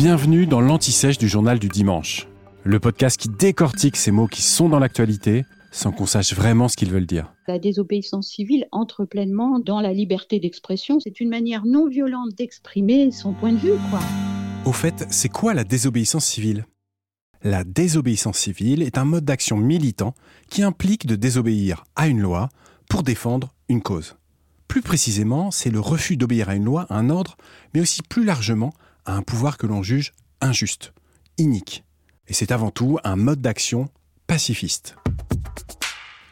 Bienvenue dans l'Anti-Sèche du journal du dimanche, le podcast qui décortique ces mots qui sont dans l'actualité sans qu'on sache vraiment ce qu'ils veulent dire. La désobéissance civile entre pleinement dans la liberté d'expression. C'est une manière non violente d'exprimer son point de vue, quoi. Au fait, c'est quoi la désobéissance civile? La désobéissance civile est un mode d'action militant qui implique de désobéir à une loi pour défendre une cause. Plus précisément, c'est le refus d'obéir à une loi, à un ordre, mais aussi plus largement un pouvoir que l'on juge injuste, inique. Et c'est avant tout un mode d'action pacifiste.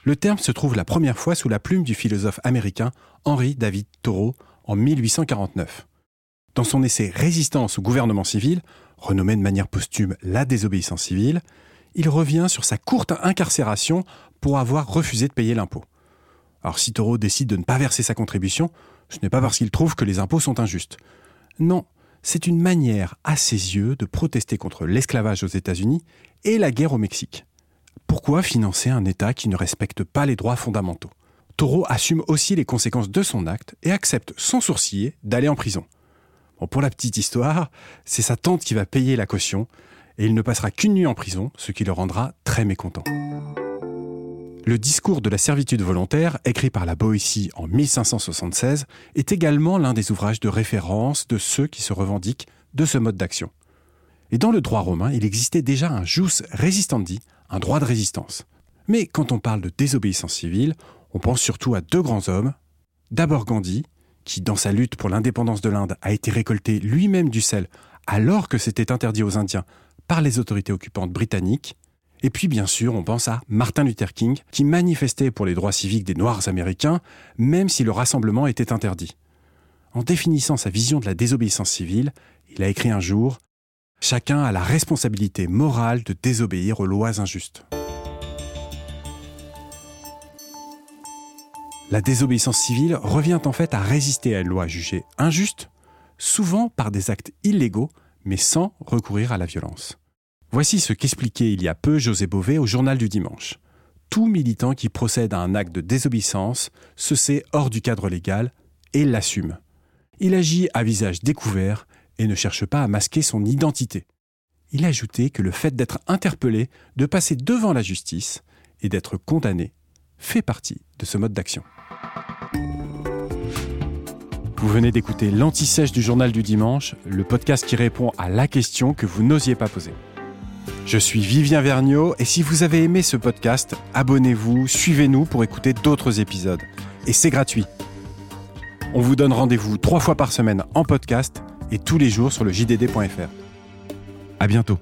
Le terme se trouve la première fois sous la plume du philosophe américain Henry David Thoreau en 1849. Dans son essai Résistance au gouvernement civil, renommé de manière posthume La désobéissance civile, il revient sur sa courte incarcération pour avoir refusé de payer l'impôt. Alors si Thoreau décide de ne pas verser sa contribution, ce n'est pas parce qu'il trouve que les impôts sont injustes. Non, c'est une manière, à ses yeux, de protester contre l'esclavage aux États-Unis et la guerre au Mexique. Pourquoi financer un État qui ne respecte pas les droits fondamentaux? Taureau assume aussi les conséquences de son acte et accepte sans sourciller d'aller en prison. pour la petite histoire, c'est sa tante qui va payer la caution et il ne passera qu'une nuit en prison, ce qui le rendra très mécontent. Le discours de la servitude volontaire, écrit par la Boétie en 1576, est également l'un des ouvrages de référence de ceux qui se revendiquent de ce mode d'action. Et dans le droit romain, il existait déjà un jus resistandi, un droit de résistance. Mais quand on parle de désobéissance civile, on pense surtout à deux grands hommes. D'abord Gandhi, qui dans sa lutte pour l'indépendance de l'Inde a été récolté lui-même du sel alors que c'était interdit aux Indiens par les autorités occupantes britanniques, et puis bien sûr, on pense à Martin Luther King, qui manifestait pour les droits civiques des Noirs américains, même si le rassemblement était interdit. En définissant sa vision de la désobéissance civile, il a écrit un jour Chacun a la responsabilité morale de désobéir aux lois injustes. La désobéissance civile revient en fait à résister à une loi jugée injuste, souvent par des actes illégaux, mais sans recourir à la violence. Voici ce qu'expliquait il y a peu José Bové au journal du dimanche. Tout militant qui procède à un acte de désobéissance se sait hors du cadre légal et l'assume. Il agit à visage découvert et ne cherche pas à masquer son identité. Il a ajouté que le fait d'être interpellé, de passer devant la justice et d'être condamné fait partie de ce mode d'action. Vous venez d'écouter l'anti-sèche du journal du dimanche, le podcast qui répond à la question que vous n'osiez pas poser. Je suis Vivien Vergniaud et si vous avez aimé ce podcast, abonnez-vous, suivez-nous pour écouter d'autres épisodes. Et c'est gratuit. On vous donne rendez-vous trois fois par semaine en podcast et tous les jours sur le jdd.fr. À bientôt.